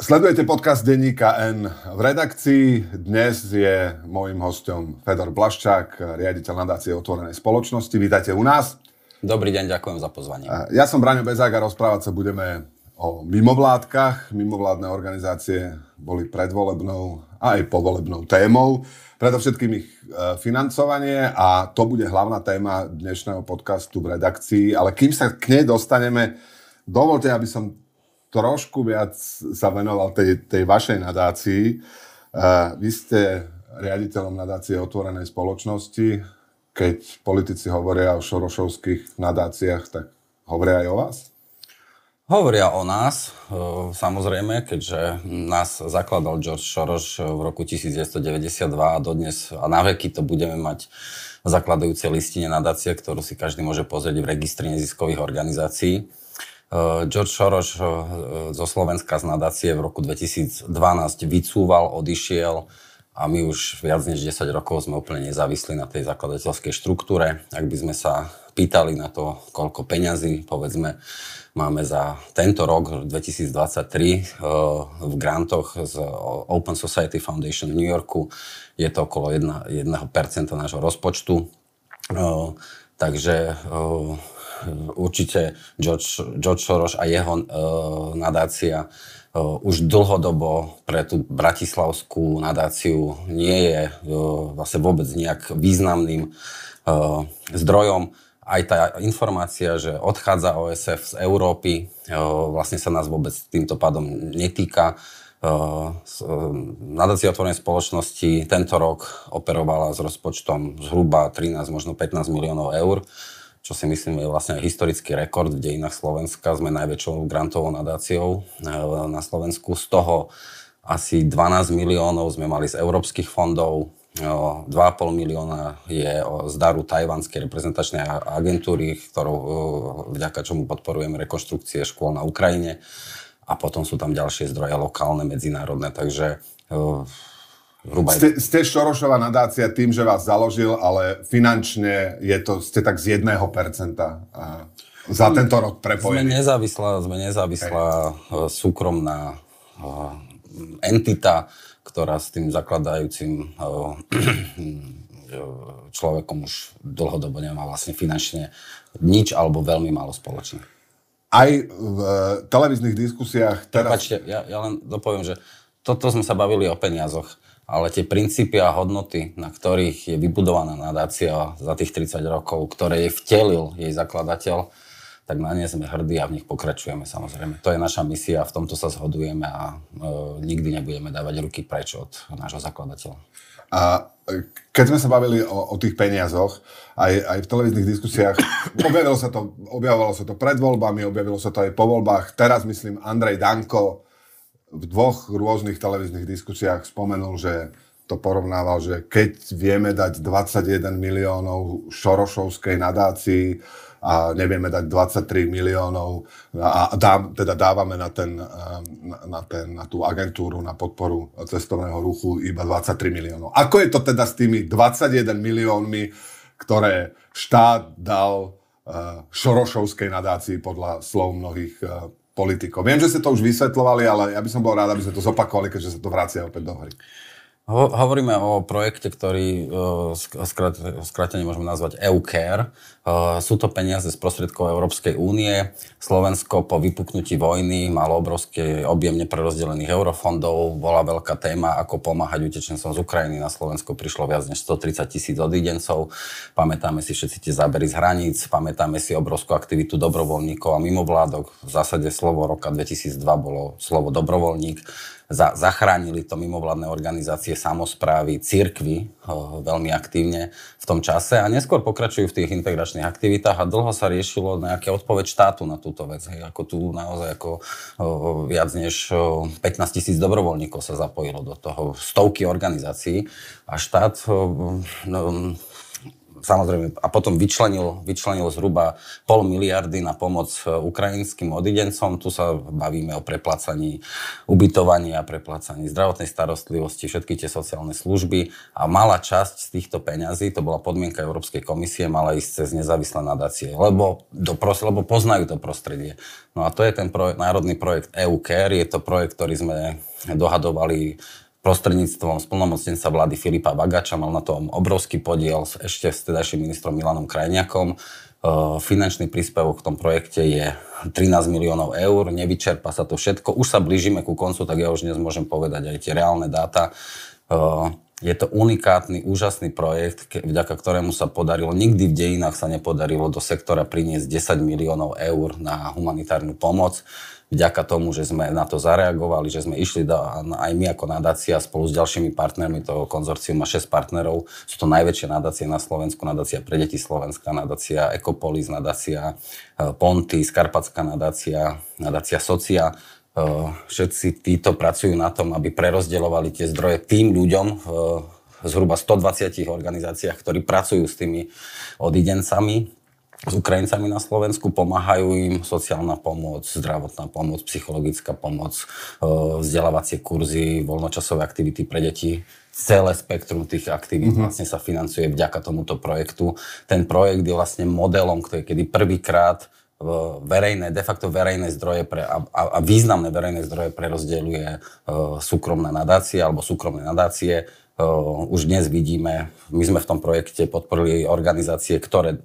Sledujete podcast Denníka N. V redakcii dnes je môjim hostom Fedor Blaščák, riaditeľ nadácie otvorenej spoločnosti. Vítajte u nás. Dobrý deň, ďakujem za pozvanie. Ja som Braňo Bezák a rozprávať sa budeme o mimovládkach. Mimovládne organizácie boli predvolebnou a aj povolebnou témou. Predovšetkým ich e, financovanie a to bude hlavná téma dnešného podcastu v redakcii. Ale kým sa k nej dostaneme, dovolte, aby som trošku viac sa venoval tej, tej vašej nadácii. Vy ste riaditeľom nadácie otvorenej spoločnosti. Keď politici hovoria o šorošovských nadáciách, tak hovoria aj o vás? Hovoria o nás, e, samozrejme, keďže nás zakladal George Soros v roku 1992 a dodnes a na veky to budeme mať v zakladajúcej listine nadácie, ktorú si každý môže pozrieť v registri neziskových organizácií. Eh, George Soros eh, zo Slovenska z nadácie v roku 2012 vycúval, odišiel a my už viac než 10 rokov sme úplne nezávislí na tej zakladateľskej štruktúre. Ak by sme sa pýtali na to, koľko peňazí, povedzme, máme za tento rok, 2023, eh, v grantoch z Open Society Foundation v New Yorku, je to okolo 1%, 1% nášho rozpočtu. Takže určite George, George Soros a jeho uh, nadácia uh, už dlhodobo pre tú bratislavskú nadáciu nie je uh, vlastne vôbec nejak významným uh, zdrojom. Aj tá informácia, že odchádza OSF z Európy, vlastne sa nás vôbec týmto pádom netýka. Nadácia otvorenej spoločnosti tento rok operovala s rozpočtom zhruba 13, možno 15 miliónov eur čo si myslím je vlastne historický rekord v dejinách Slovenska. Sme najväčšou grantovou nadáciou e, na Slovensku. Z toho asi 12 miliónov sme mali z európskych fondov, 2,5 e, milióna je z daru Tajvanskej reprezentačnej agentúry, ktorou, e, vďaka čomu podporujeme rekonštrukcie škôl na Ukrajine. A potom sú tam ďalšie zdroje lokálne, medzinárodné. Takže Hrubaj. Ste, ste Šorošová nadácia tým, že vás založil, ale finančne je to, ste tak z 1% a za tento rok prepojení. Sme nezávislá, sme nezávislá okay. súkromná entita, ktorá s tým zakladajúcim človekom už dlhodobo nemá vlastne finančne nič alebo veľmi málo spoločné. Aj v e, televíznych diskusiách teraz... Prepačte, ja, ja len dopoviem, že toto sme sa bavili o peniazoch ale tie princípy a hodnoty, na ktorých je vybudovaná nadácia za tých 30 rokov, ktoré jej vtelil jej zakladateľ, tak na ne sme hrdí a v nich pokračujeme samozrejme. To je naša misia, v tomto sa zhodujeme a e, nikdy nebudeme dávať ruky preč od nášho zakladateľa. A keď sme sa bavili o, o tých peniazoch, aj, aj v televíznych diskusiách, objavilo sa, to, objavovalo sa to pred voľbami, objavilo sa to aj po voľbách. Teraz, myslím, Andrej Danko v dvoch rôznych televíznych diskusiách spomenul, že to porovnával, že keď vieme dať 21 miliónov Šorošovskej nadácii a nevieme dať 23 miliónov a dá, teda dávame na, ten, na, na, ten, na tú agentúru na podporu cestovného ruchu iba 23 miliónov. Ako je to teda s tými 21 miliónmi, ktoré štát dal uh, Šorošovskej nadácii podľa slov mnohých politikov. Viem, že ste to už vysvetlovali, ale ja by som bol rád, aby sme to zopakovali, keďže sa to vracia opäť do hry. Hovoríme o projekte, ktorý e, skrátene môžeme nazvať EUCARE. E, sú to peniaze z prostriedkov Európskej únie. Slovensko po vypuknutí vojny malo obrovský objem neprerozdelených eurofondov. Bola veľká téma, ako pomáhať utečencom z Ukrajiny. Na Slovensko prišlo viac než 130 tisíc odidencov. Pamätáme si všetci tie zábery z hraníc, pamätáme si obrovskú aktivitu dobrovoľníkov a mimovládok. V zásade slovo roka 2002 bolo slovo dobrovoľník za, zachránili to mimovládne organizácie, samozprávy, cirkvy veľmi aktívne v tom čase a neskôr pokračujú v tých integračných aktivitách a dlho sa riešilo nejaké odpoveď štátu na túto vec. Hej, ako tu naozaj ako viac než 15 tisíc dobrovoľníkov sa zapojilo do toho, stovky organizácií a štát no, samozrejme, a potom vyčlenil, vyčlenil zhruba pol miliardy na pomoc e, ukrajinským odidencom. Tu sa bavíme o preplácaní ubytovania, preplácaní zdravotnej starostlivosti, všetky tie sociálne služby a malá časť z týchto peňazí, to bola podmienka Európskej komisie, mala ísť cez nezávislé nadácie, lebo, do, lebo poznajú to prostredie. No a to je ten projekt, národný projekt EU Care, je to projekt, ktorý sme dohadovali prostredníctvom splnomocnenca vlády Filipa Bagača, mal na tom obrovský podiel ešte s tedajším ministrom Milanom Krajniakom. E, finančný príspevok v tom projekte je 13 miliónov eur, nevyčerpa sa to všetko. Už sa blížime ku koncu, tak ja už dnes môžem povedať aj tie reálne dáta. E, je to unikátny, úžasný projekt, vďaka ktorému sa podarilo, nikdy v dejinách sa nepodarilo do sektora priniesť 10 miliónov eur na humanitárnu pomoc vďaka tomu, že sme na to zareagovali, že sme išli do, aj my ako nadácia spolu s ďalšími partnermi, toho konzorcium má 6 partnerov, sú to najväčšie nadácie na Slovensku, nadácia pre deti Slovenska, nadácia Ecopolis, nadácia e, Ponty, Skarpatská nadácia, nadácia Socia, e, všetci títo pracujú na tom, aby prerozdeľovali tie zdroje tým ľuďom v zhruba 120 organizáciách, ktorí pracujú s tými odidencami s Ukrajincami na Slovensku, pomáhajú im sociálna pomoc, zdravotná pomoc, psychologická pomoc, e, vzdelávacie kurzy, voľnočasové aktivity pre deti. Celé spektrum tých aktivít mm-hmm. vlastne sa financuje vďaka tomuto projektu. Ten projekt je vlastne modelom, ktorý kedy prvýkrát verejné, de facto verejné zdroje pre, a, a významné verejné zdroje prerozdeľuje uh, súkromná nadácia alebo súkromné nadácie už dnes vidíme, my sme v tom projekte podporili organizácie, ktoré,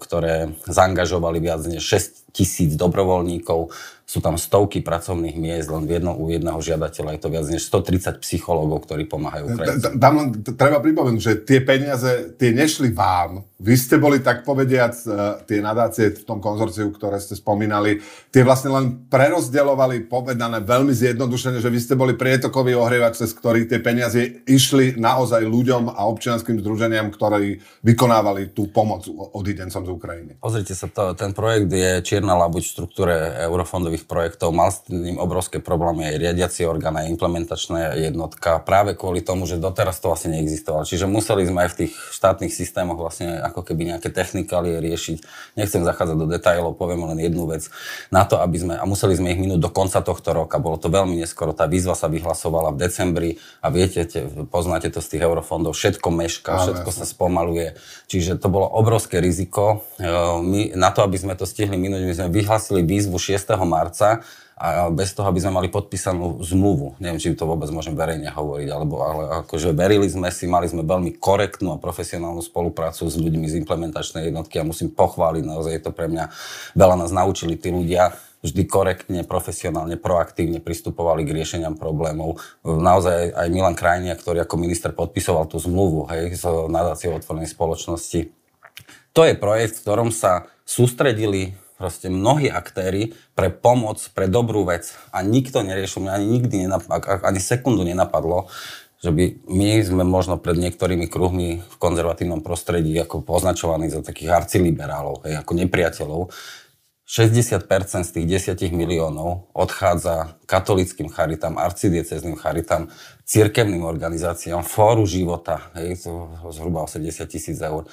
ktoré zaangažovali viac než 6 tisíc dobrovoľníkov, sú tam stovky pracovných miest, len v jedno, u jedného žiadateľa je to viac než 130 psychológov, ktorí pomáhajú Ukrajincom. Tam treba pripomenúť, že tie peniaze, tie nešli vám. Vy ste boli, tak povediac, e, tie nadácie v tom konzorciu, ktoré ste spomínali, tie vlastne len prerozdeľovali, povedané veľmi zjednodušene, že vy ste boli prietokový ohrievač, cez ktorý tie peniaze išli naozaj ľuďom a občianským združeniam, ktorí vykonávali tú pomoc odidencom z Ukrajiny. Pozrite sa, to, ten projekt je čierna labuť v štruktúre eurofondových nových projektov, mal s tým obrovské problémy aj riadiaci orgán, aj implementačná jednotka, práve kvôli tomu, že doteraz to vlastne neexistovalo. Čiže museli sme aj v tých štátnych systémoch vlastne ako keby nejaké technikálie riešiť. Nechcem zachádzať do detajlov, poviem len jednu vec. Na to, aby sme, a museli sme ich minúť do konca tohto roka, bolo to veľmi neskoro, tá výzva sa vyhlasovala v decembri a viete, te, poznáte to z tých eurofondov, všetko meška, všetko sa spomaluje. Čiže to bolo obrovské riziko. E, my, na to, aby sme to stihli minúť, my sme vyhlasili výzvu 6. marca marca a bez toho, aby sme mali podpísanú zmluvu. Neviem, či to vôbec môžem verejne hovoriť, alebo, ale akože verili sme si, mali sme veľmi korektnú a profesionálnu spoluprácu s ľuďmi z implementačnej jednotky a musím pochváliť, naozaj je to pre mňa, veľa nás naučili tí ľudia, vždy korektne, profesionálne, proaktívne pristupovali k riešeniam problémov. Naozaj aj Milan Krajnia, ktorý ako minister podpisoval tú zmluvu hej, s nadáciou otvorenej spoločnosti. To je projekt, v ktorom sa sústredili proste mnohí aktéry pre pomoc, pre dobrú vec. A nikto neriešil, mňa ani nikdy nenapadlo, ani sekundu nenapadlo, že by my sme možno pred niektorými kruhmi v konzervatívnom prostredí ako poznačovaní za takých arciliberálov, hej, ako nepriateľov, 60% z tých 10 miliónov odchádza katolickým charitám, arcidiecezným charitám, cirkevným organizáciám, fóru života, hej, to zhruba 80 tisíc eur.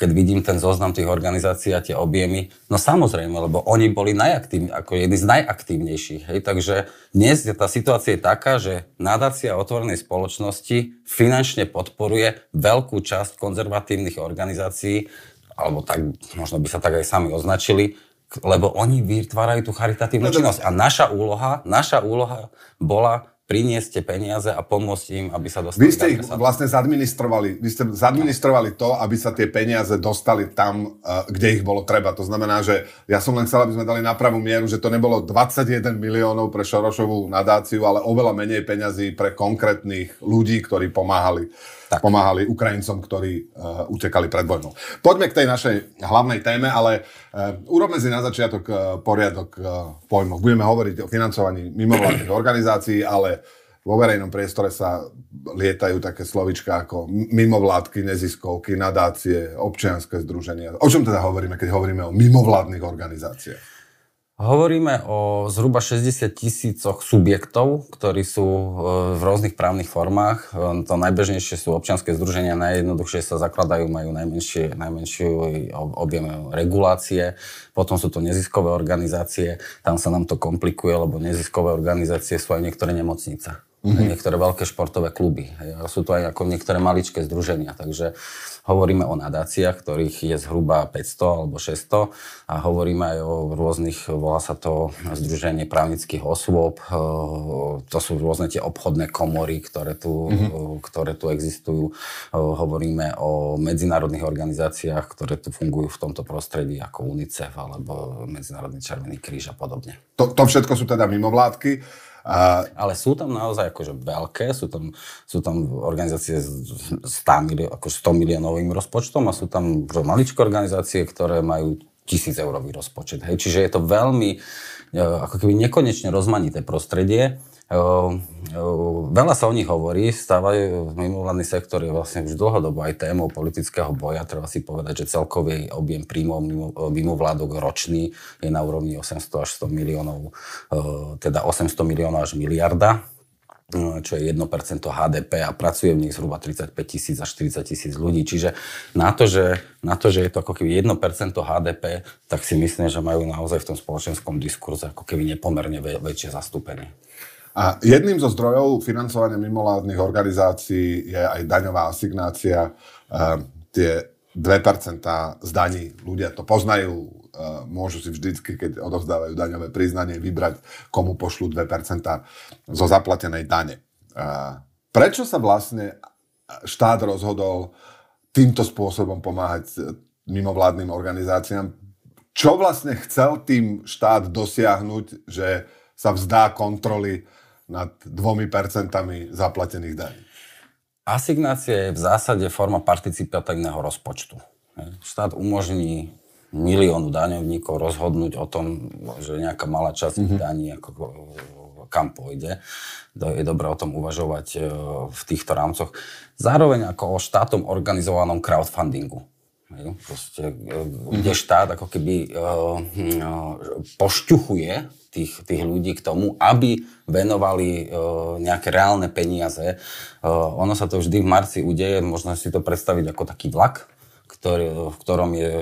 Keď vidím ten zoznam tých organizácií a tie objemy, no samozrejme, lebo oni boli najaktív, ako jedni z najaktívnejších. Hej, takže dnes tá situácia je taká, že nadácia otvorenej spoločnosti finančne podporuje veľkú časť konzervatívnych organizácií, alebo tak, možno by sa tak aj sami označili, lebo oni vytvárajú tú charitatívnu no, činnosť. A naša úloha, naša úloha bola priniesť tie peniaze a pomôcť im, aby sa dostali. Vy ste ich vlastne zadministrovali, vy ste zadministrovali to, aby sa tie peniaze dostali tam, eh, kde ich bolo treba. To znamená, že ja som len chcel, aby sme dali na pravú mieru, že to nebolo 21 miliónov pre Šorošovú nadáciu, ale oveľa menej peňazí pre konkrétnych ľudí, ktorí pomáhali tak. pomáhali Ukrajincom, ktorí uh, utekali pred vojnou. Poďme k tej našej hlavnej téme, ale uh, urobme si na začiatok uh, poriadok uh, pojmov. Budeme hovoriť o financovaní mimovládnych organizácií, ale vo verejnom priestore sa lietajú také slovička ako mimovládky, neziskovky, nadácie, občianske združenia. O čom teda hovoríme, keď hovoríme o mimovládnych organizáciách? Hovoríme o zhruba 60 tisícoch subjektov, ktorí sú e, v rôznych právnych formách. E, to najbežnejšie sú občianske združenia, najjednoduchšie sa zakladajú, majú najmenšie, najmenší objem regulácie. Potom sú to neziskové organizácie, tam sa nám to komplikuje, lebo neziskové organizácie sú aj niektoré nemocnice. Mm-hmm. Niektoré veľké športové kluby. Sú to aj ako niektoré maličké združenia. Takže Hovoríme o nadáciách, ktorých je zhruba 500 alebo 600 a hovoríme aj o rôznych, volá sa to Združenie právnických osôb, e, to sú rôzne tie obchodné komory, ktoré tu, mm-hmm. ktoré tu existujú. E, hovoríme o medzinárodných organizáciách, ktoré tu fungujú v tomto prostredí ako UNICEF alebo Medzinárodný Červený kríž a podobne. To, to všetko sú teda mimovládky. A... Ale sú tam naozaj akože veľké, sú tam, sú tam organizácie s 100, milió, ako 100 miliónovým rozpočtom a sú tam maličké organizácie, ktoré majú tisíc eurový rozpočet. Hej. Čiže je to veľmi e, ako keby nekonečne rozmanité prostredie Veľa sa o nich hovorí, stávajú, mimovládny sektor je vlastne už dlhodobo aj témou politického boja. Treba si povedať, že celkový objem príjmov mimo, mimovládok ročný je na úrovni 800 až 100 miliónov, teda 800 miliónov až miliarda čo je 1% HDP a pracuje v nich zhruba 35 tisíc až 40 tisíc ľudí. Čiže na to, že, na to, že je to ako keby 1% HDP, tak si myslím, že majú naozaj v tom spoločenskom diskurze ako keby nepomerne väčšie zastúpenie. A jedným zo zdrojov financovania mimovládnych organizácií je aj daňová asignácia. Uh, tie 2% z daní, ľudia to poznajú, uh, môžu si vždycky, keď odovzdávajú daňové priznanie, vybrať, komu pošlú 2% zo zaplatenej dane. Prečo sa vlastne štát rozhodol týmto spôsobom pomáhať mimovládnym organizáciám? Čo vlastne chcel tým štát dosiahnuť, že sa vzdá kontroly nad dvomi percentami zaplatených daní. Asignácia je v zásade forma participatívneho rozpočtu. Štát umožní miliónu daňovníkov rozhodnúť o tom, že nejaká malá časť mm-hmm. daní ako, kam pôjde. Je dobré o tom uvažovať e, v týchto rámcoch. Zároveň ako o štátom organizovanom crowdfundingu. Proste, mm-hmm. kde štát ako keby uh, uh, pošťuchuje tých, tých ľudí k tomu, aby venovali uh, nejaké reálne peniaze. Ono sa to vždy v marci udeje, možno si to predstaviť ako taký vlak, ktorý, v ktorom je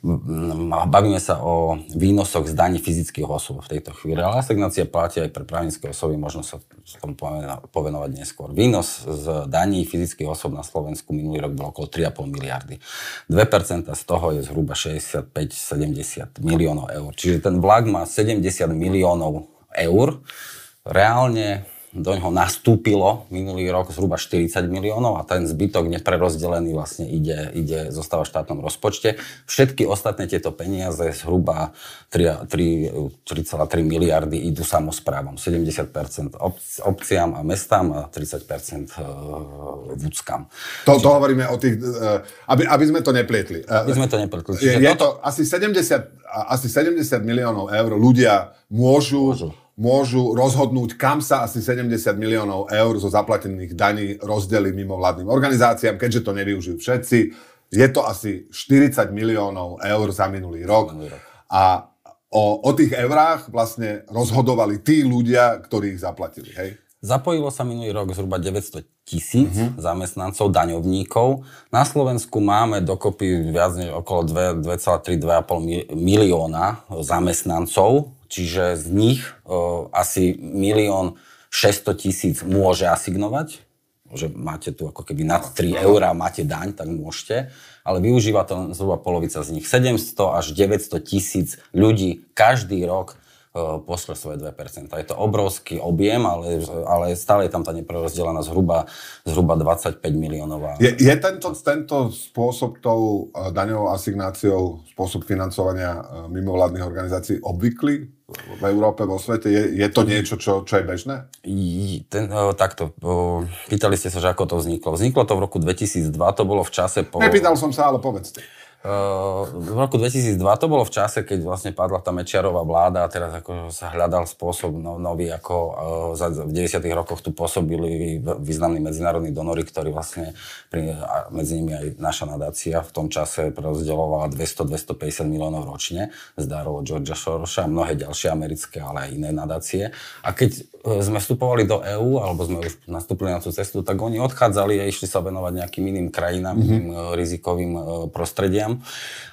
Bavíme sa o výnosoch z daní fyzických osôb v tejto chvíli, ale asignácia platí aj pre právnické osoby, možno sa tomu povenovať neskôr. Výnos z daní fyzických osôb na Slovensku minulý rok bol okolo 3,5 miliardy. 2% z toho je zhruba 65-70 miliónov eur. Čiže ten vlak má 70 miliónov eur. Reálne do ňoho nastúpilo minulý rok zhruba 40 miliónov a ten zbytok neprerozdelený vlastne ide, ide zostáva v štátnom rozpočte. Všetky ostatné tieto peniaze zhruba 3,3 miliardy idú samozprávam. 70% obciam a mestám a 30% e, vúckam. To, to hovoríme o tých, e, aby, aby sme to neplietli. E, aby sme to neplietli. je, je to asi 70, asi 70 miliónov eur ľudia môžu, môžu môžu rozhodnúť, kam sa asi 70 miliónov eur zo zaplatených daní rozdeli mimovládnym organizáciám, keďže to nevyužijú všetci. Je to asi 40 miliónov eur za minulý rok. A o, o tých eurách vlastne rozhodovali tí ľudia, ktorí ich zaplatili. Hej? Zapojilo sa minulý rok zhruba 900 tisíc uh-huh. zamestnancov, daňovníkov. Na Slovensku máme dokopy viac než okolo 2,3-2,5 milióna zamestnancov, čiže z nich asi milión 600 tisíc môže asignovať, že máte tu ako keby nad 3 eurá máte daň, tak môžete, ale využíva to zhruba polovica z nich. 700 až 900 tisíc ľudí každý rok pošle svoje 2%. Je to obrovský objem, ale, ale stále je tam tá neprerozdelená zhruba, zhruba 25 miliónová. Je, je tento, tento spôsob tou daňovou asignáciou, spôsob financovania mimovládnych organizácií obvyklý v Európe, vo svete? Je, je to niečo, čo, čo je bežné? Ten, o, takto, o, pýtali ste sa, že ako to vzniklo. Vzniklo to v roku 2002, to bolo v čase po... Nepýtal som sa, ale povedzte. V roku 2002 to bolo v čase, keď vlastne padla tá Mečiarová vláda a teraz ako sa hľadal spôsob no, nový, ako v 90. rokoch tu pôsobili významní medzinárodní donory, ktorí vlastne, pri, medzi nimi aj naša nadácia v tom čase rozdeľovala 200-250 miliónov ročne z darov od Georgia Sorosa mnohé ďalšie americké, ale aj iné nadácie. A keď sme vstupovali do EÚ, alebo sme už nastúpili na tú cestu, tak oni odchádzali a išli sa venovať nejakým iným krajinám, mm-hmm. iným rizikovým e, prostrediam.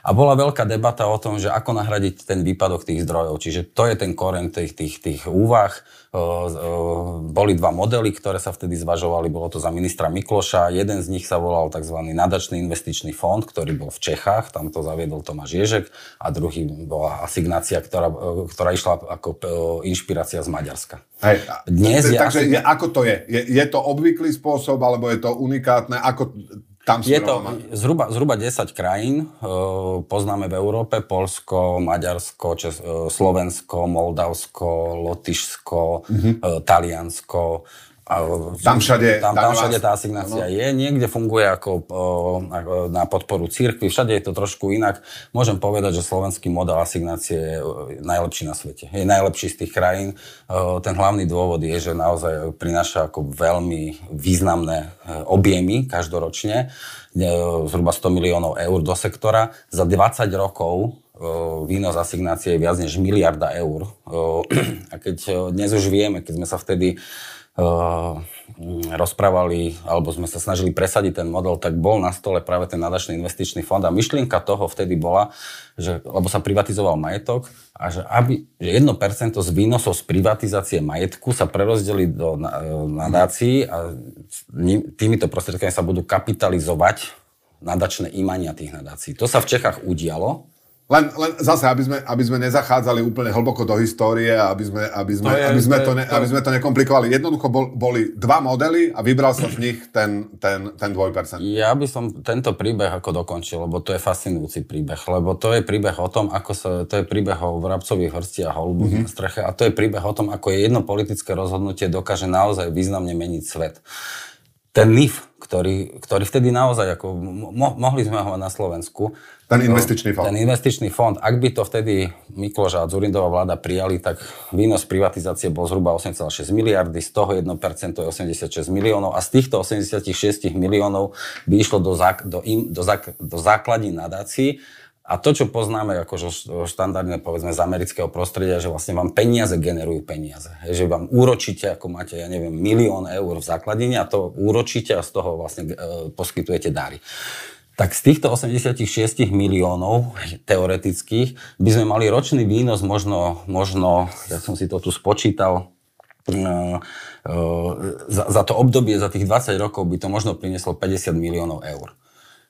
A bola veľká debata o tom, že ako nahradiť ten výpadok tých zdrojov. Čiže to je ten koren tých, tých, tých úvah. Boli dva modely, ktoré sa vtedy zvažovali. Bolo to za ministra Mikloša. Jeden z nich sa volal tzv. nadačný investičný fond, ktorý bol v Čechách. Tam to zaviedol Tomáš Ježek. A druhý bola asignácia, ktorá, ktorá išla ako inšpirácia z Maďarska. Hej, Dnes takže je, ako to je? je? Je to obvyklý spôsob, alebo je to unikátne? Ako tam je to zhruba, zhruba 10 krajín, e, poznáme v Európe, Polsko, Maďarsko, Čes, e, Slovensko, Moldavsko, Lotyšsko, mm-hmm. Taliansko, tam všade, tam, tam všade tá asignácia no. je. Niekde funguje ako, ako na podporu církvy, všade je to trošku inak. Môžem povedať, že slovenský model asignácie je najlepší na svete. Je najlepší z tých krajín. Ten hlavný dôvod je, že naozaj prináša ako veľmi významné e, objemy každoročne, e, zhruba 100 miliónov eur do sektora. Za 20 rokov výnos asignácie je viac než miliarda eur. A keď dnes už vieme, keď sme sa vtedy rozprávali, alebo sme sa snažili presadiť ten model, tak bol na stole práve ten nadačný investičný fond a myšlienka toho vtedy bola, že, lebo sa privatizoval majetok a že, aby, že 1% z výnosov z privatizácie majetku sa prerozdeli do nadácií a týmito prostriedkami sa budú kapitalizovať nadačné imania tých nadácií. To sa v Čechách udialo, len, len zase, aby sme, aby sme nezachádzali úplne hlboko do histórie a aby sme, aby sme, to, je, aby sme, to, ne, to... aby sme to nekomplikovali. Jednoducho bol, boli dva modely a vybral sa z nich ten, ten, ten dvojpercent. Ja by som tento príbeh ako dokončil, lebo to je fascinujúci príbeh. Lebo to je príbeh o tom, ako sa, to je príbeh o vrabcových hrsti a holubu mm-hmm. na streche a to je príbeh o tom, ako jedno politické rozhodnutie dokáže naozaj významne meniť svet ten NIF, ktorý, ktorý vtedy naozaj, ako mo, mohli sme ho na Slovensku. Ten investičný fond. Ten investičný fond. Ak by to vtedy Mikloš a Zurindová vláda prijali, tak výnos privatizácie bol zhruba 8,6 miliardy, z toho 1% je 86 miliónov a z týchto 86 miliónov by išlo do, zák, do, im, do, zák, do základní nadácií a to, čo poznáme ako štandardne, povedzme, z amerického prostredia, že vlastne vám peniaze generujú peniaze. Že vám úročíte, ako máte, ja neviem, milión eur v základine a to úročíte a z toho vlastne e, poskytujete dary. Tak z týchto 86 miliónov teoretických by sme mali ročný výnos možno, možno ja som si to tu spočítal, e, e, za, za to obdobie, za tých 20 rokov by to možno prinieslo 50 miliónov eur.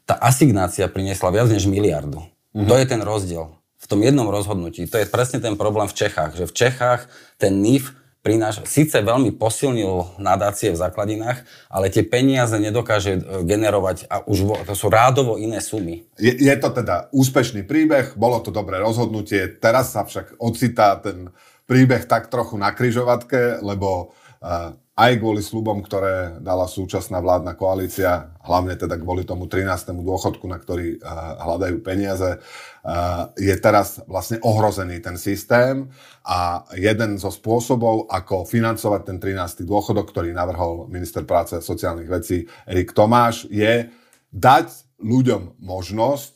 Tá asignácia priniesla viac než miliardu. Mm-hmm. To je ten rozdiel. V tom jednom rozhodnutí. To je presne ten problém v Čechách. Že v Čechách ten NIF prináša, síce veľmi posilnil nadácie v základinách, ale tie peniaze nedokáže e, generovať a už to sú rádovo iné sumy. Je, je to teda úspešný príbeh, bolo to dobré rozhodnutie, teraz sa však ocitá ten príbeh tak trochu na kryžovatke, lebo uh, aj kvôli slubom, ktoré dala súčasná vládna koalícia, hlavne teda kvôli tomu 13. dôchodku, na ktorý uh, hľadajú peniaze, uh, je teraz vlastne ohrozený ten systém a jeden zo spôsobov, ako financovať ten 13. dôchodok, ktorý navrhol minister práce a sociálnych vecí Erik Tomáš, je dať ľuďom možnosť,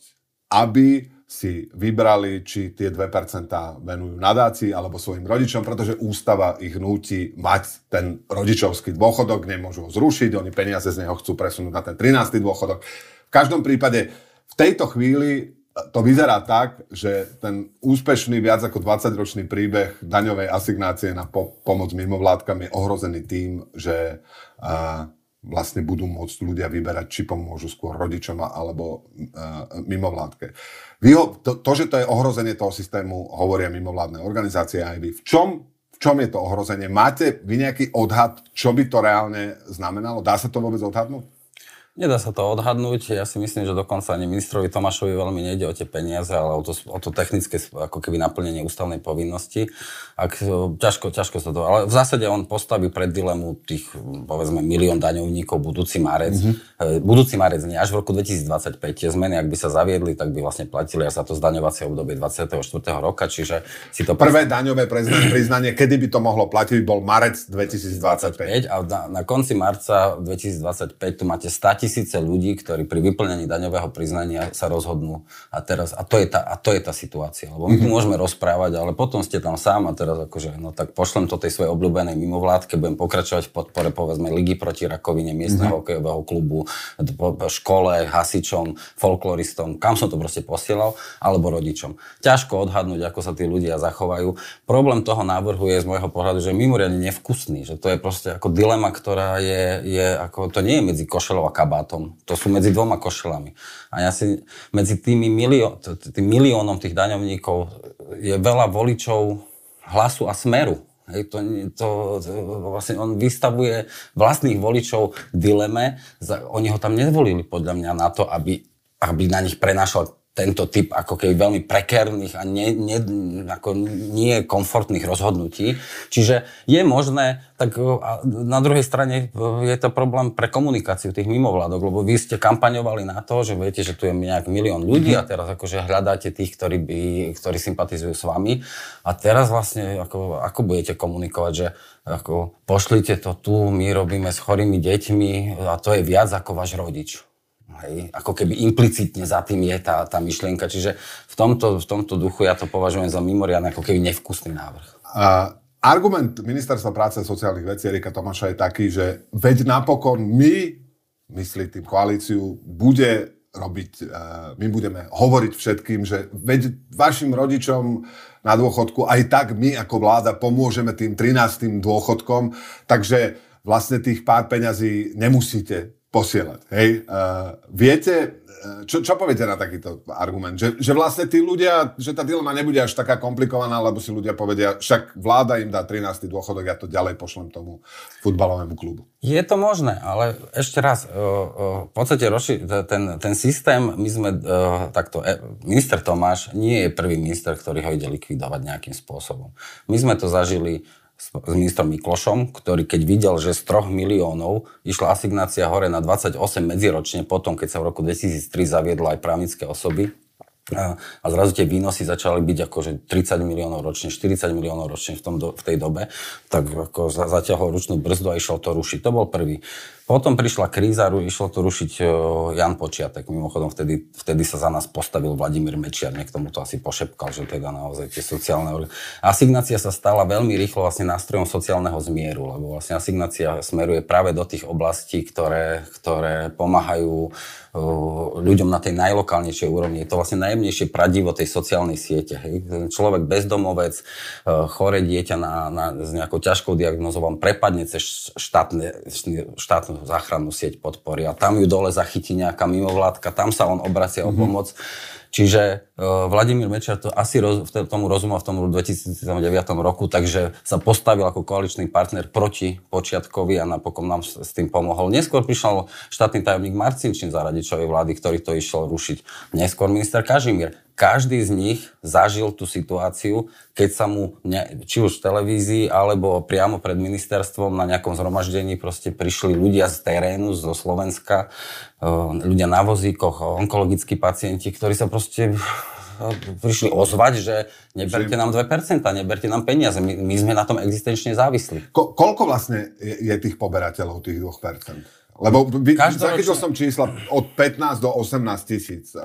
aby si vybrali, či tie 2% venujú nadácii alebo svojim rodičom, pretože ústava ich núti mať ten rodičovský dôchodok, nemôžu ho zrušiť, oni peniaze z neho chcú presunúť na ten 13. dôchodok. V každom prípade v tejto chvíli to vyzerá tak, že ten úspešný viac ako 20-ročný príbeh daňovej asignácie na po- pomoc mimovládkam je ohrozený tým, že uh, vlastne budú môcť ľudia vyberať, či pomôžu skôr rodičom alebo uh, mimovládke. Vy ho, to, to, že to je ohrozenie toho systému, hovoria mimovládne organizácie aj vy. V čom, v čom je to ohrozenie? Máte vy nejaký odhad, čo by to reálne znamenalo? Dá sa to vôbec odhadnúť? Nedá sa to odhadnúť. Ja si myslím, že dokonca ani ministrovi Tomášovi veľmi nejde o tie peniaze, ale o to, o to technické ako keby naplnenie ústavnej povinnosti. Ak, ťažko, ťažko sa to... Ale v zásade on postaví pred dilemu tých, povedzme, milión daňovníkov budúci marec. Mm-hmm. Budúci marec nie, až v roku 2025. Tie zmeny, ak by sa zaviedli, tak by vlastne platili až za to zdaňovacie obdobie 24. roka, čiže si to... Prvé daňové priznanie, kedy by to mohlo platiť, bol marec 2025. A na, na konci marca 2025 tu máte 100 tisíce ľudí, ktorí pri vyplnení daňového priznania sa rozhodnú. A, teraz, a, to, je tá, a to je tá situácia. Lebo my tu mhm. môžeme rozprávať, ale potom ste tam sám a teraz akože, no tak pošlem to tej svojej obľúbenej mimovládke, budem pokračovať v podpore povedzme Ligy proti rakovine, miestneho mm-hmm. hokejového klubu, škole, hasičom, folkloristom, kam som to proste posielal, alebo rodičom. Ťažko odhadnúť, ako sa tí ľudia zachovajú. Problém toho návrhu je z môjho pohľadu, že je mimoriadne nevkusný, že to je proste ako dilema, ktorá je, je ako, to nie je medzi košelou a kabátom kabátom. To sú medzi dvoma košelami. A ja si medzi tými milió, tým miliónom tých daňovníkov je veľa voličov hlasu a smeru. Hej, to, to, to, vlastne on vystavuje vlastných voličov dileme. Za, oni ho tam nevolili podľa mňa na to, aby, aby na nich prenášal tento typ ako keby veľmi prekérnych a nie, nie, ako nie komfortných rozhodnutí. Čiže je možné, tak na druhej strane je to problém pre komunikáciu tých mimovládok, lebo vy ste kampaňovali na to, že viete, že tu je nejak milión ľudí a teraz akože hľadáte tých, ktorí, by, ktorí sympatizujú s vami a teraz vlastne ako, ako budete komunikovať, že ako pošlite to tu, my robíme s chorými deťmi a to je viac ako váš rodič. Hej, ako keby implicitne za tým je tá, tá myšlienka. Čiže v tomto, v tomto duchu ja to považujem za mimoriadne ako keby nevkusný návrh. A argument Ministerstva práce a sociálnych vecí Erika Tomáša je taký, že veď napokon my, myslí tým koalíciu, bude robiť, e, my budeme hovoriť všetkým, že veď vašim rodičom na dôchodku aj tak my ako vláda pomôžeme tým 13. dôchodkom, takže vlastne tých pár peňazí nemusíte posielať. Hej? Uh, viete, čo, čo poviete na takýto argument? Že, že vlastne tí ľudia, že tá dilema nebude až taká komplikovaná, lebo si ľudia povedia, však vláda im dá 13. dôchodok, ja to ďalej pošlem tomu futbalovému klubu. Je to možné, ale ešte raz, v podstate ten, ten systém, my sme takto, e, minister Tomáš nie je prvý minister, ktorý ho ide likvidovať nejakým spôsobom. My sme to zažili s ministrom Miklošom, ktorý keď videl, že z 3 miliónov išla asignácia hore na 28 medziročne, potom keď sa v roku 2003 zaviedla aj právnické osoby, a, a zrazu tie výnosy začali byť akože 30 miliónov ročne, 40 miliónov ročne v, tom do, v tej dobe, tak ako zatiahol ručnú brzdu a išiel to rušiť. To bol prvý. Potom prišla kríza, išlo to rušiť e, Jan Počiatek. Mimochodom, vtedy, vtedy sa za nás postavil Vladimír Mečiar, k tomu to asi pošepkal, že teda naozaj tie sociálne... Asignácia sa stala veľmi rýchlo vlastne nástrojom sociálneho zmieru, lebo vlastne asignácia smeruje práve do tých oblastí, ktoré, ktoré pomáhajú uh, ľuďom na tej najlokálnejšej úrovni. Je to vlastne najjemnejšie pradivo tej sociálnej siete. Hej. Človek bezdomovec, uh, chore dieťa na, na, s nejakou ťažkou diagnozou vám prepadne cez štátne, štátne záchrannú sieť podpory a tam ju dole zachytí nejaká mimovládka, tam sa on obracia mm-hmm. o mhm. pomoc. Čiže uh, Vladimír Mečer to asi roz, v tomu rozumel v tom 2009 roku, takže sa postavil ako koaličný partner proti Počiatkovi a napokon nám s, s tým pomohol. Neskôr prišiel štátny tajomník Marcinčín za radičovej vlády, ktorý to išiel rušiť. Neskôr minister Kažimír každý z nich zažil tú situáciu, keď sa mu, ne, či už v televízii, alebo priamo pred ministerstvom na nejakom zhromaždení proste prišli ľudia z terénu, zo Slovenska, e, ľudia na vozíkoch, onkologickí pacienti, ktorí sa proste e, prišli ozvať, že neberte nám 2%, neberte nám peniaze, my, my sme na tom existenčne závislí. Ko, koľko vlastne je, je tých poberateľov, tých 2%? Lebo vy, zachytil som čísla od 15 do 18 tisíc.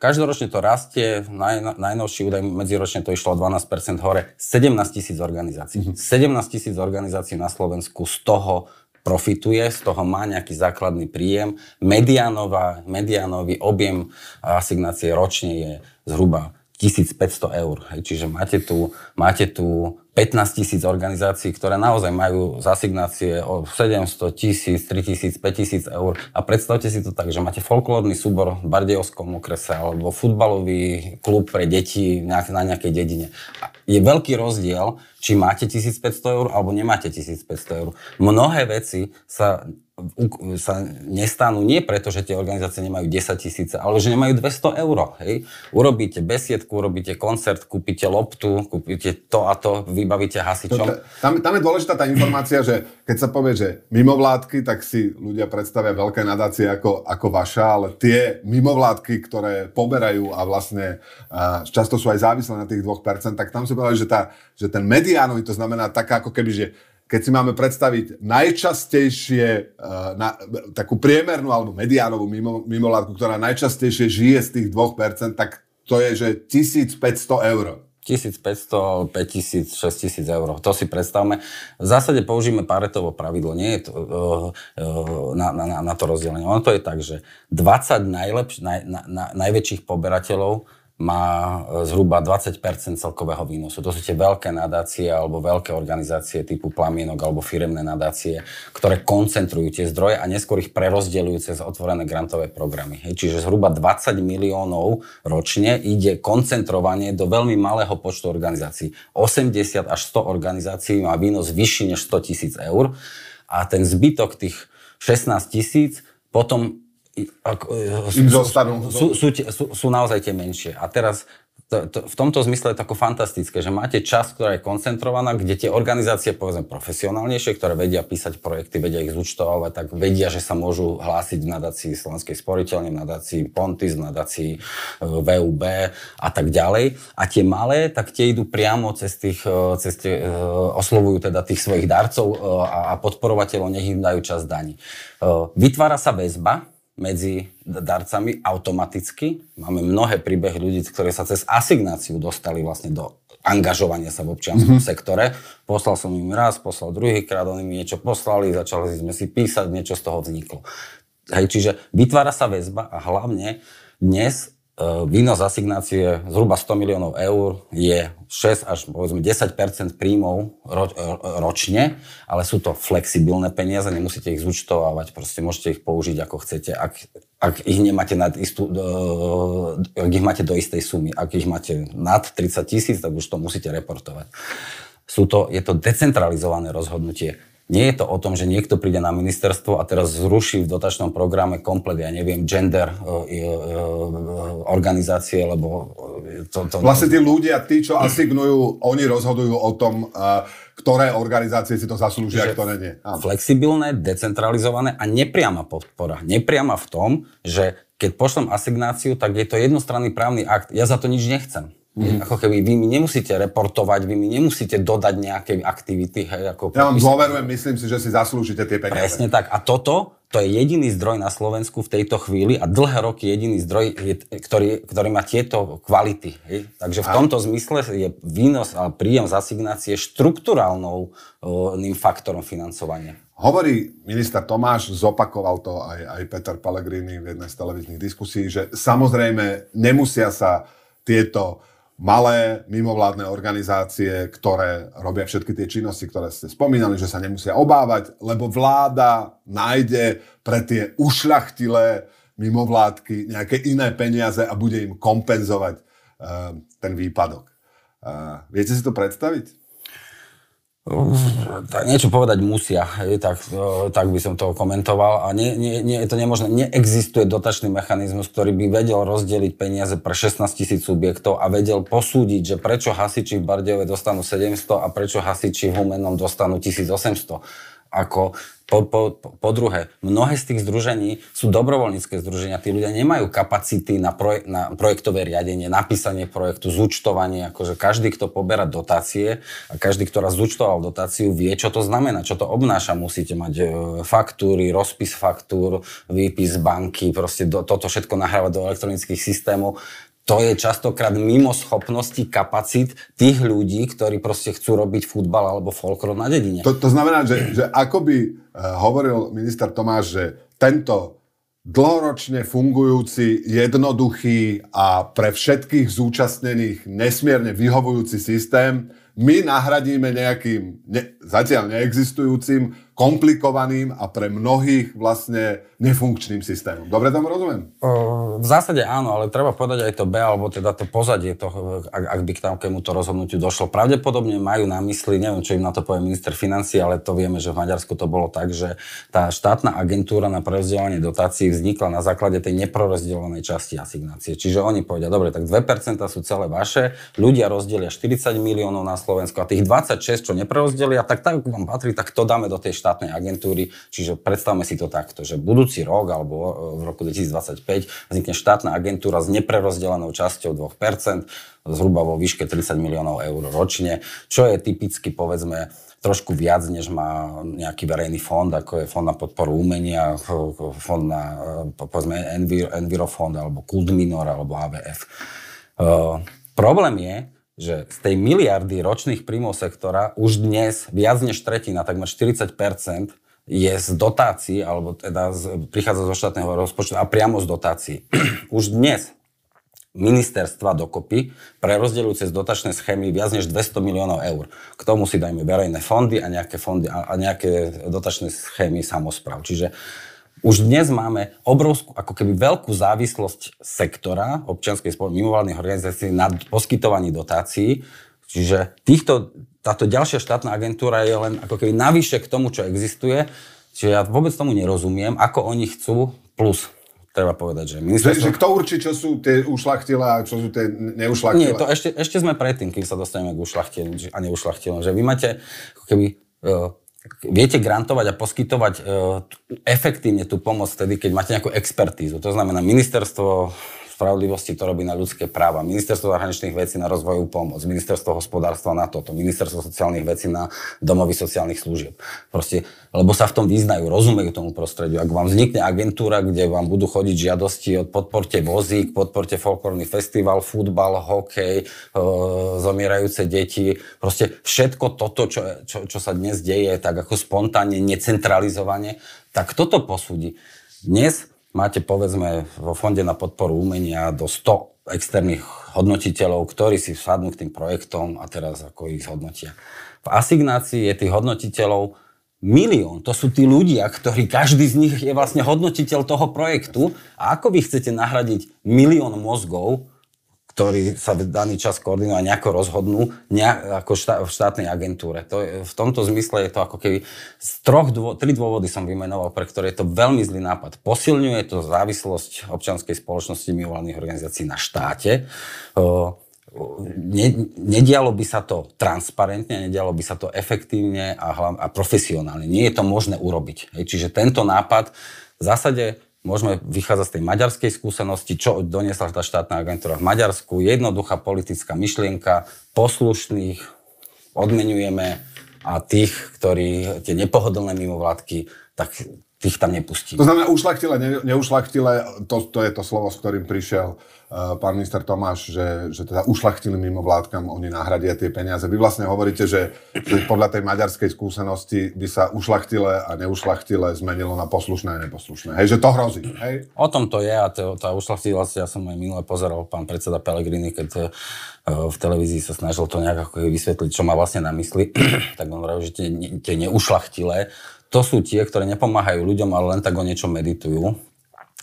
Každoročne to rastie, naj, najnovší údaj medziročne to išlo 12% hore, 17 tisíc organizácií. Mm-hmm. 17 tisíc organizácií na Slovensku z toho profituje, z toho má nejaký základný príjem. Medianová, medianový objem asignácie ročne je zhruba 1500 eur. Hej. Čiže máte tu, máte tu 5 15 tisíc organizácií, ktoré naozaj majú zasignácie o 700, tisíc, 3 tisíc, 5 tisíc eur. A predstavte si to tak, že máte folklórny súbor v Bardejovskom okrese alebo futbalový klub pre deti na nejakej dedine. Je veľký rozdiel, či máte 1500 eur alebo nemáte 1500 eur. Mnohé veci sa sa nestanú nie preto, že tie organizácie nemajú 10 tisíce, ale že nemajú 200 eur. Hej? Urobíte besiedku, urobíte koncert, kúpite loptu, kúpite to a to, vybavíte hasičom. To, tam, tam je dôležitá tá informácia, že keď sa povie, že mimovládky, tak si ľudia predstavia veľké nadácie ako, ako vaša, ale tie mimovládky, ktoré poberajú a vlastne a často sú aj závislé na tých 2%, tak tam si povedali, že, tá, že ten mediánový, to znamená taká ako keby, že keď si máme predstaviť najčastejšie, uh, na, takú priemernú alebo mediánovú mimo, mimolátku, ktorá najčastejšie žije z tých 2%, tak to je, že 1500 eur. 1500, 5000, 6000 eur. To si predstavme. V zásade použijeme paretovo pravidlo. Nie je to uh, uh, na, na, na to rozdelenie. Ono to je tak, že 20 najlepš, naj, na, na, najväčších poberateľov má e, zhruba 20% celkového výnosu. To sú tie veľké nadácie alebo veľké organizácie typu plamienok alebo firemné nadácie, ktoré koncentrujú tie zdroje a neskôr ich prerozdeľujú cez otvorené grantové programy. Čiže zhruba 20 miliónov ročne ide koncentrovanie do veľmi malého počtu organizácií. 80 až 100 organizácií má výnos vyšší než 100 tisíc eur a ten zbytok tých 16 tisíc potom ako, im zostanú. Sú, sú, sú, sú naozaj tie menšie. A teraz to, to, v tomto zmysle je to fantastické, že máte čas, ktorá je koncentrovaná, kde tie organizácie, povedzme profesionálnejšie, ktoré vedia písať projekty, vedia ich zúčtovať, tak vedia, že sa môžu hlásiť v nadácii Slovenskej sporiteľne, v nadácii Pontis, v nadácii e, VUB a tak ďalej. A tie malé, tak tie idú priamo cez tých, e, cez tie, e, oslovujú teda tých svojich darcov a podporovateľov, nech im dajú čas daní. Vytvára sa väzba, medzi darcami automaticky. Máme mnohé príbehy ľudí, ktorí sa cez asignáciu dostali vlastne do angažovania sa v občianskom mm-hmm. sektore. Poslal som im raz, poslal druhýkrát, oni mi niečo poslali, začali sme si písať, niečo z toho vzniklo. Hej, čiže vytvára sa väzba a hlavne dnes výnos asignácie zhruba 100 miliónov eur je 6 až povedzme 10 príjmov ro, e, ročne, ale sú to flexibilné peniaze, nemusíte ich zúčtovávať, proste môžete ich použiť ako chcete. Ak, ak ich nemáte nad istú, ak ich máte do istej sumy, ak ich máte nad 30 tisíc, tak už to musíte reportovať. Sú to, je to decentralizované rozhodnutie nie je to o tom, že niekto príde na ministerstvo a teraz zruší v dotačnom programe komplet, ja neviem, gender uh, uh, organizácie, lebo to, to... Vlastne tí ľudia, tí, čo asignujú, oni rozhodujú o tom, uh, ktoré organizácie si to zaslúžia a ktoré nie. Áno. Flexibilné, decentralizované a nepriama podpora. Nepriama v tom, že keď pošlem asignáciu, tak je to jednostranný právny akt. Ja za to nič nechcem. Mm-hmm. Ako keby vy mi nemusíte reportovať, vy mi nemusíte dodať nejaké aktivity. Hej, ako ja vám dôverujem, myslím si, že si zaslúžite tie peniaze. Presne tak. A toto, to je jediný zdroj na Slovensku v tejto chvíli a dlhé roky jediný zdroj, je, ktorý, ktorý má tieto kvality. Hej. Takže v tomto zmysle je výnos a príjem z asignácie štruktúrálnym faktorom financovania. Hovorí minister Tomáš, zopakoval to aj, aj Peter Pellegrini v jednej z televíznych diskusí, že samozrejme nemusia sa tieto malé mimovládne organizácie, ktoré robia všetky tie činnosti, ktoré ste spomínali, že sa nemusia obávať, lebo vláda nájde pre tie ušľachtilé mimovládky nejaké iné peniaze a bude im kompenzovať uh, ten výpadok. Uh, viete si to predstaviť? Niečo povedať musia, tak, tak by som to komentoval. A nie, nie, nie, je to nemožné. Neexistuje dotačný mechanizmus, ktorý by vedel rozdeliť peniaze pre 16 tisíc subjektov a vedel posúdiť, že prečo hasiči v Bardejove dostanú 700 a prečo hasiči v Humennom dostanú 1800. Ako po, po, po druhé, mnohé z tých združení sú dobrovoľnícke združenia. Tí ľudia nemajú kapacity na, projek- na projektové riadenie, napísanie projektu, zúčtovanie. Akože každý, kto poberá dotácie a každý, kto raz zúčtoval dotáciu, vie, čo to znamená, čo to obnáša. Musíte mať e, faktúry, rozpis faktúr, výpis banky, proste do, toto všetko nahrávať do elektronických systémov to je častokrát mimo schopnosti kapacít tých ľudí, ktorí proste chcú robiť futbal alebo folklor na dedine. To, to znamená, že, že ako by uh, hovoril minister Tomáš, že tento dlhoročne fungujúci, jednoduchý a pre všetkých zúčastnených nesmierne vyhovujúci systém my nahradíme nejakým ne, zatiaľ neexistujúcim komplikovaným a pre mnohých vlastne nefunkčným systémom. Dobre tomu rozumiem? V zásade áno, ale treba povedať aj to B, alebo teda to pozadie, toho, ak, ak by k takémuto rozhodnutiu došlo. Pravdepodobne majú na mysli, neviem, čo im na to povie minister financí, ale to vieme, že v Maďarsku to bolo tak, že tá štátna agentúra na prerozdeľovanie dotácií vznikla na základe tej neprorozdeľovanej časti asignácie. Čiže oni povedia, dobre, tak 2% sú celé vaše, ľudia rozdelia 40 miliónov na Slovensku a tých 26, čo neprerozdelia, tak tak vám patrí, tak to dáme do tej štátnej štátnej agentúry. Čiže predstavme si to takto, že budúci rok alebo e, v roku 2025 vznikne štátna agentúra s neprerozdelenou časťou 2%, zhruba vo výške 30 miliónov eur ročne, čo je typicky povedzme trošku viac, než má nejaký verejný fond, ako je Fond na podporu umenia, fond na, e, povedzme, Enviro, Envirofond, alebo Kult Minor, alebo AVF. Uh, e, problém je, že z tej miliardy ročných príjmov sektora už dnes viac než tretina, takmer 40% je z dotácií, alebo teda z, prichádza zo štátneho rozpočtu a priamo z dotácií. už dnes ministerstva dokopy prerozdeľujú cez dotačné schémy viac než 200 miliónov eur. K tomu si dajme verejné fondy a nejaké, fondy, a, a nejaké dotačné schémy samozpráv. Čiže už dnes máme obrovskú, ako keby veľkú závislosť sektora občianskej spoločnosti, mimovládnych organizácií na poskytovaní dotácií. Čiže týchto, táto ďalšia štátna agentúra je len ako keby navyše k tomu, čo existuje. Čiže ja vôbec tomu nerozumiem, ako oni chcú plus treba povedať, že ministerstvo... Že, že kto určí, čo sú tie ušlachtilé a čo sú tie neušlachtilé? Nie, to ešte, ešte sme predtým, kým sa dostaneme k ušlachtilým a neušlachtilým. Že vy máte ako keby uh, viete grantovať a poskytovať e, efektívne tú pomoc vtedy, keď máte nejakú expertízu. To znamená ministerstvo spravodlivosti to robí na ľudské práva, ministerstvo zahraničných vecí na rozvojovú pomoc, ministerstvo hospodárstva na toto, ministerstvo sociálnych vecí na domovy sociálnych služieb. Proste, lebo sa v tom vyznajú, rozumejú tomu prostrediu. Ak vám vznikne agentúra, kde vám budú chodiť žiadosti od podporte vozík, podporte folklórny festival, futbal, hokej, e, zomierajúce deti, proste všetko toto, čo, čo, čo sa dnes deje, tak ako spontánne, necentralizovane, tak toto posúdi. Dnes máte povedzme vo Fonde na podporu umenia do 100 externých hodnotiteľov, ktorí si vsadnú k tým projektom a teraz ako ich hodnotia. V asignácii je tých hodnotiteľov milión. To sú tí ľudia, ktorí každý z nich je vlastne hodnotiteľ toho projektu. A ako vy chcete nahradiť milión mozgov ktorí sa v daný čas koordinujú a nejako rozhodnú nejak, ako štá, v štátnej agentúre. To je, v tomto zmysle je to ako keby z troch dô, tri dôvody som vymenoval, pre ktoré je to veľmi zlý nápad. Posilňuje to závislosť občianskej spoločnosti mimovládnych organizácií na štáte. ne, nedialo by sa to transparentne, nedialo by sa to efektívne a, hlavne, a profesionálne. Nie je to možné urobiť. Hej. Čiže tento nápad v zásade Môžeme vychádzať z tej maďarskej skúsenosti, čo doniesla tá štátna agentúra v Maďarsku. Jednoduchá politická myšlienka, poslušných odmenujeme a tých, ktorí tie nepohodlné mimovládky, tak tých tam nepustí. To znamená ušlachtile, ne, neušlachtile, to, to je to slovo, s ktorým prišiel uh, pán minister Tomáš, že, že teda ušlachtili mimo vládkam, oni nahradia tie peniaze. Vy vlastne hovoríte, že, že podľa tej maďarskej skúsenosti by sa ušlachtile a neušlachtile zmenilo na poslušné a neposlušné. Hej, že to hrozí. Hej? O tom to je a to, tá ušlachtilosť, ja som aj minule pozeral pán predseda Pelegrini, keď uh, v televízii sa snažil to nejak ako vysvetliť, čo má vlastne na mysli, tak on hovoril, že tie, tie neušlachtilé to sú tie, ktoré nepomáhajú ľuďom, ale len tak o niečo meditujú.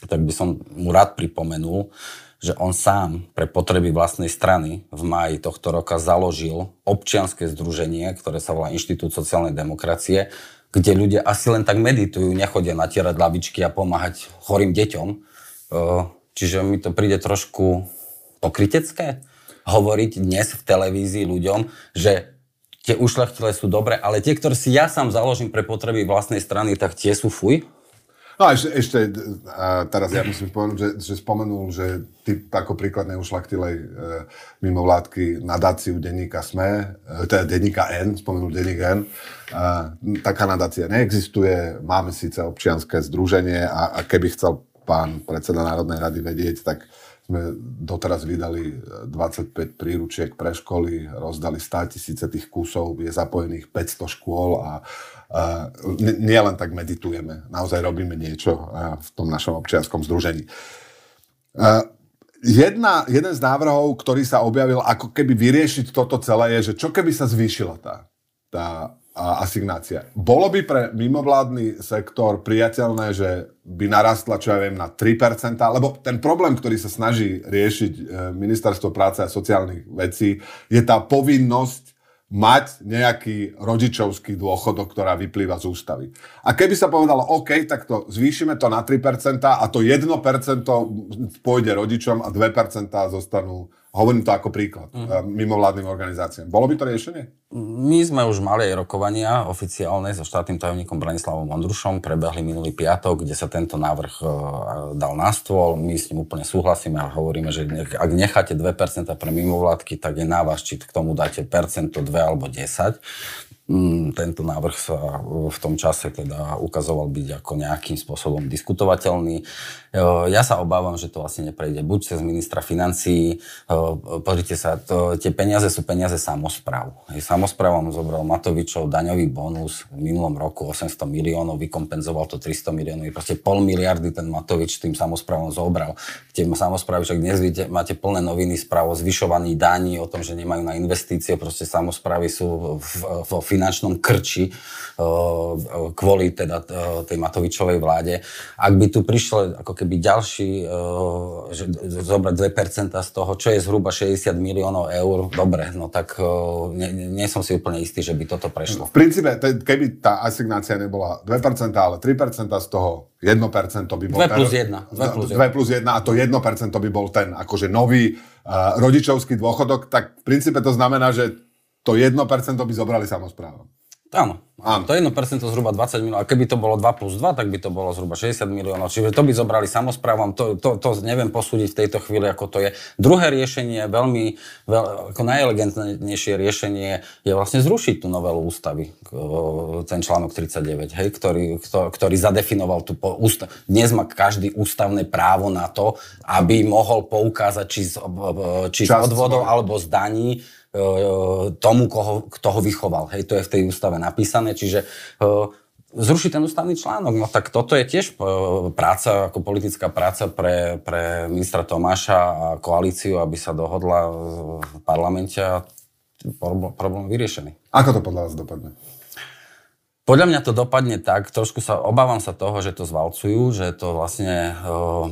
Tak by som mu rád pripomenul, že on sám pre potreby vlastnej strany v máji tohto roka založil občianske združenie, ktoré sa volá Inštitút sociálnej demokracie, kde ľudia asi len tak meditujú, nechodia natierať lavičky a pomáhať chorým deťom. Čiže mi to príde trošku pokrytecké hovoriť dnes v televízii ľuďom, že tie ušlachtilé sú dobré, ale tie, ktoré si ja sám založím pre potreby vlastnej strany, tak tie sú fuj? No a ešte, ešte a teraz ja musím spomenúť, že, že spomenul, že ty ako príklad neušlachtilej e, mimo vládky nadáciu denníka SME, e, teda denníka N, spomenul denník N. E, taká nadácia neexistuje, máme síce občianské združenie a, a keby chcel pán predseda Národnej rady vedieť, tak sme doteraz vydali 25 e, príručiek pre školy, rozdali 100 tisíce tých kusov, je zapojených 500 škôl a, a nie len tak meditujeme, naozaj robíme niečo e, v tom našom občianskom združení. A, e, jedna, jeden z návrhov, ktorý sa objavil ako keby vyriešiť toto celé je, že čo keby sa zvýšila tá, tá asignácia. Bolo by pre mimovládny sektor priateľné, že by narastla, čo ja viem, na 3%, lebo ten problém, ktorý sa snaží riešiť e, Ministerstvo práce a sociálnych vecí, je tá povinnosť mať nejaký rodičovský dôchodok, ktorá vyplýva z ústavy. A keby sa povedalo, OK, tak to zvýšime to na 3% a to 1% pôjde rodičom a 2% zostanú Hovorím to ako príklad mm. mimovládnym organizáciám. Bolo by to riešenie? My sme už mali aj rokovania oficiálne so štátnym tajomníkom Branislavom Ondrušom. Prebehli minulý piatok, kde sa tento návrh uh, dal na stôl. My s ním úplne súhlasíme a hovoríme, že ak necháte 2% pre mimovládky, tak je na vás, či k tomu dáte percento 2 alebo 10. Mm, tento návrh sa v tom čase teda ukazoval byť ako nejakým spôsobom diskutovateľný. E, ja sa obávam, že to asi neprejde buď cez ministra financií, e, pozrite sa, to, tie peniaze sú peniaze samozpráv. Samozprávom zobral Matovičov daňový bonus v minulom roku 800 miliónov, vykompenzoval to 300 miliónov, proste pol miliardy ten Matovič tým samozprávom zobral. Tie samozprávy však dnes vidíte, máte plné noviny správ o zvyšovaní daní, o tom, že nemajú na investície, proste samozprávy sú vo finančnom krči uh, kvôli teda uh, tej Matovičovej vláde. Ak by tu prišlo ako keby ďalší, uh, že zobrať 2% z toho, čo je zhruba 60 miliónov eur, dobre, no tak nie, nie som si úplne istý, že by toto prešlo. V princípe, keby tá asignácia nebola 2%, ale 3% z toho 1% by bol... 2 plus 1. 2 plus 1. 2 plus 1 a to 1% by bol ten akože nový uh, rodičovský dôchodok, tak v princípe to znamená, že to 1% by zobrali samozprávom. Áno. Áno. To 1% zhruba 20 miliónov. A keby to bolo 2 plus 2, tak by to bolo zhruba 60 miliónov. Čiže to by zobrali samozprávam. To, to, to neviem posúdiť v tejto chvíli, ako to je. Druhé riešenie, veľmi, veľ, ako najelegantnejšie riešenie je vlastne zrušiť tú novelu ústavy, ten článok 39, hej, ktorý, ktorý zadefinoval tú ústav. Dnes má každý ústavné právo na to, aby mohol poukázať či z, či z odvodov alebo z daní tomu, koho, kto ho vychoval. Hej, to je v tej ústave napísané, čiže e, zrušiť ten ústavný článok. No tak toto je tiež e, práca, ako politická práca pre, pre ministra Tomáša a koalíciu, aby sa dohodla v parlamente a problém vyriešený. Ako to podľa vás dopadne? Podľa mňa to dopadne tak, trošku sa obávam sa toho, že to zvalcujú, že to vlastne, uh,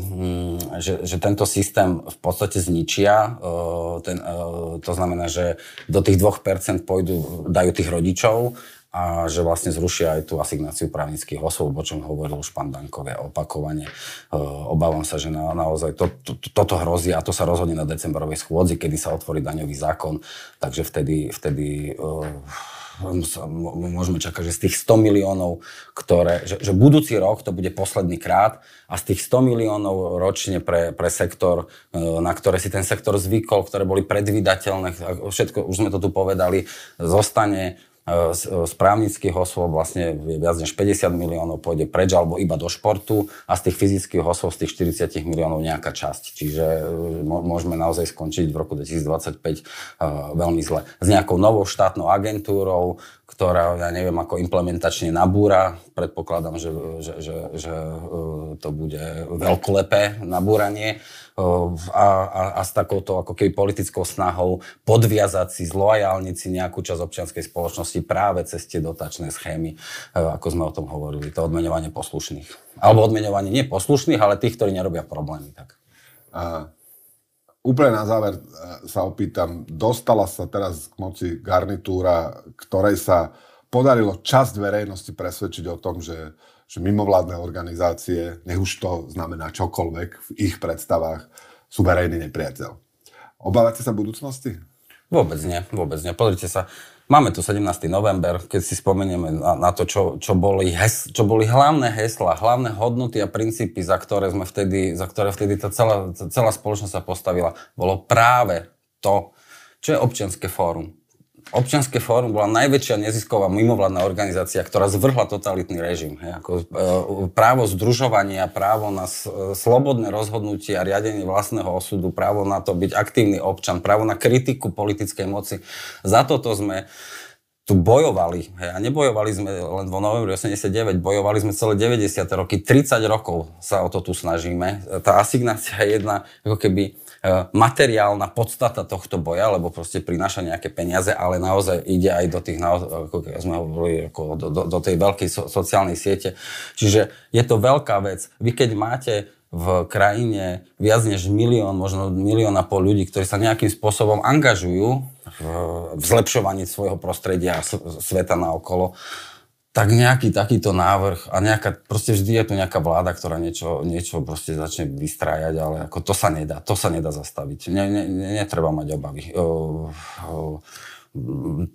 že, že tento systém v podstate zničia. Uh, ten, uh, to znamená, že do tých 2% pôjdu, dajú tých rodičov a že vlastne zrušia aj tú asignáciu právnických osôb, o čom hovoril už pán Dankovia opakovane. Obávam sa, že na, naozaj to, to, toto hrozí a to sa rozhodne na decembrovej schôdzi, kedy sa otvorí daňový zákon, takže vtedy, vtedy môžeme čakať, že z tých 100 miliónov, ktoré, že, že budúci rok to bude posledný krát a z tých 100 miliónov ročne pre, pre sektor, e, na ktoré si ten sektor zvykol, ktoré boli predvydateľné, všetko, už sme to tu povedali, zostane z právnických osôb vlastne viac než 50 miliónov pôjde preč alebo iba do športu a z tých fyzických osôb z tých 40 miliónov nejaká časť. Čiže e, môžeme naozaj skončiť v roku 2025 e, veľmi zle. S nejakou novou štátnou agentúrou, ktorá, ja neviem, ako implementačne nabúra. Predpokladám, že, že, že, že e, to bude veľkolepé nabúranie a, a, a s takouto ako keby politickou snahou podviazať si, zlojálniť si nejakú časť občianskej spoločnosti práve cez tie dotačné schémy, ako sme o tom hovorili, to odmeňovanie poslušných. Alebo odmeňovanie nie poslušných, ale tých, ktorí nerobia problémy. Tak. A úplne na záver e, sa opýtam, dostala sa teraz k moci garnitúra, ktorej sa podarilo časť verejnosti presvedčiť o tom, že že mimovládne organizácie, nech už to znamená čokoľvek v ich predstavách, sú verejný nepriateľ. Obávate sa budúcnosti? Vôbec nie, vôbec nie. Pozrite sa, máme tu 17. november, keď si spomenieme na, na to, čo, čo, boli hes, čo boli hlavné hesla, hlavné hodnoty a princípy, za ktoré, sme vtedy, za ktoré vtedy tá celá, celá spoločnosť sa postavila, bolo práve to, čo je občianské fórum Občianske fórum bola najväčšia nezisková mimovládna organizácia, ktorá zvrhla totalitný režim. Hej, ako, e, právo združovania, právo na s, e, slobodné rozhodnutie a riadenie vlastného osudu, právo na to byť aktívny občan, právo na kritiku politickej moci. Za toto sme tu bojovali. Hej, a nebojovali sme len vo novembri 89, bojovali sme celé 90. roky, 30 rokov sa o to tu snažíme. Tá asignácia je jedna ako keby materiálna podstata tohto boja, lebo proste prináša nejaké peniaze, ale naozaj ide aj do tých, ako sme hovorili, ako do, do, do tej veľkej so, sociálnej siete. Čiže je to veľká vec. Vy keď máte v krajine viac než milión, možno milión a pol ľudí, ktorí sa nejakým spôsobom angažujú v, v zlepšovaní svojho prostredia a sveta na okolo, tak nejaký takýto návrh a nejaká, proste vždy je tu nejaká vláda, ktorá niečo, niečo proste začne vystrájať, ale ako to sa nedá, to sa nedá zastaviť. Ne, ne, netreba mať obavy. O, o,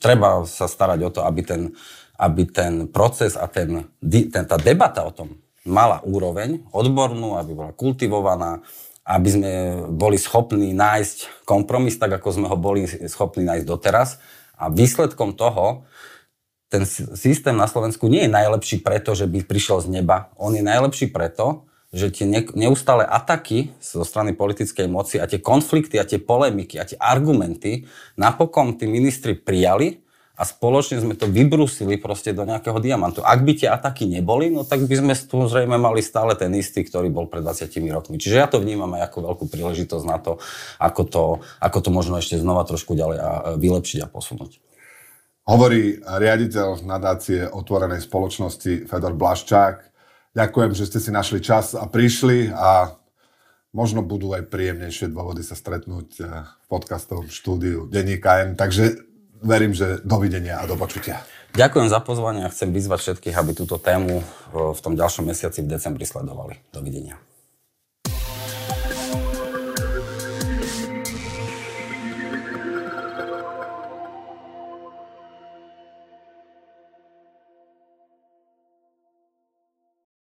treba sa starať o to, aby ten, aby ten proces a ten, ten, tá debata o tom mala úroveň odbornú, aby bola kultivovaná, aby sme boli schopní nájsť kompromis, tak ako sme ho boli schopní nájsť doteraz. A výsledkom toho ten systém na Slovensku nie je najlepší preto, že by prišiel z neba. On je najlepší preto, že tie neustále ataky zo strany politickej moci a tie konflikty a tie polemiky a tie argumenty napokon tí ministri prijali a spoločne sme to vybrusili proste do nejakého diamantu. Ak by tie ataky neboli, no tak by sme tu zrejme mali stále ten istý, ktorý bol pred 20 rokmi. Čiže ja to vnímam aj ako veľkú príležitosť na to, ako to, ako to možno ešte znova trošku ďalej a vylepšiť a posunúť. Hovorí riaditeľ nadácie otvorenej spoločnosti Fedor Blaščák. Ďakujem, že ste si našli čas a prišli a možno budú aj príjemnejšie dôvody sa stretnúť eh, v podcastovom štúdiu Denníka M. Takže verím, že dovidenia a do počutia. Ďakujem za pozvanie a chcem vyzvať všetkých, aby túto tému eh, v tom ďalšom mesiaci v decembri sledovali. Dovidenia.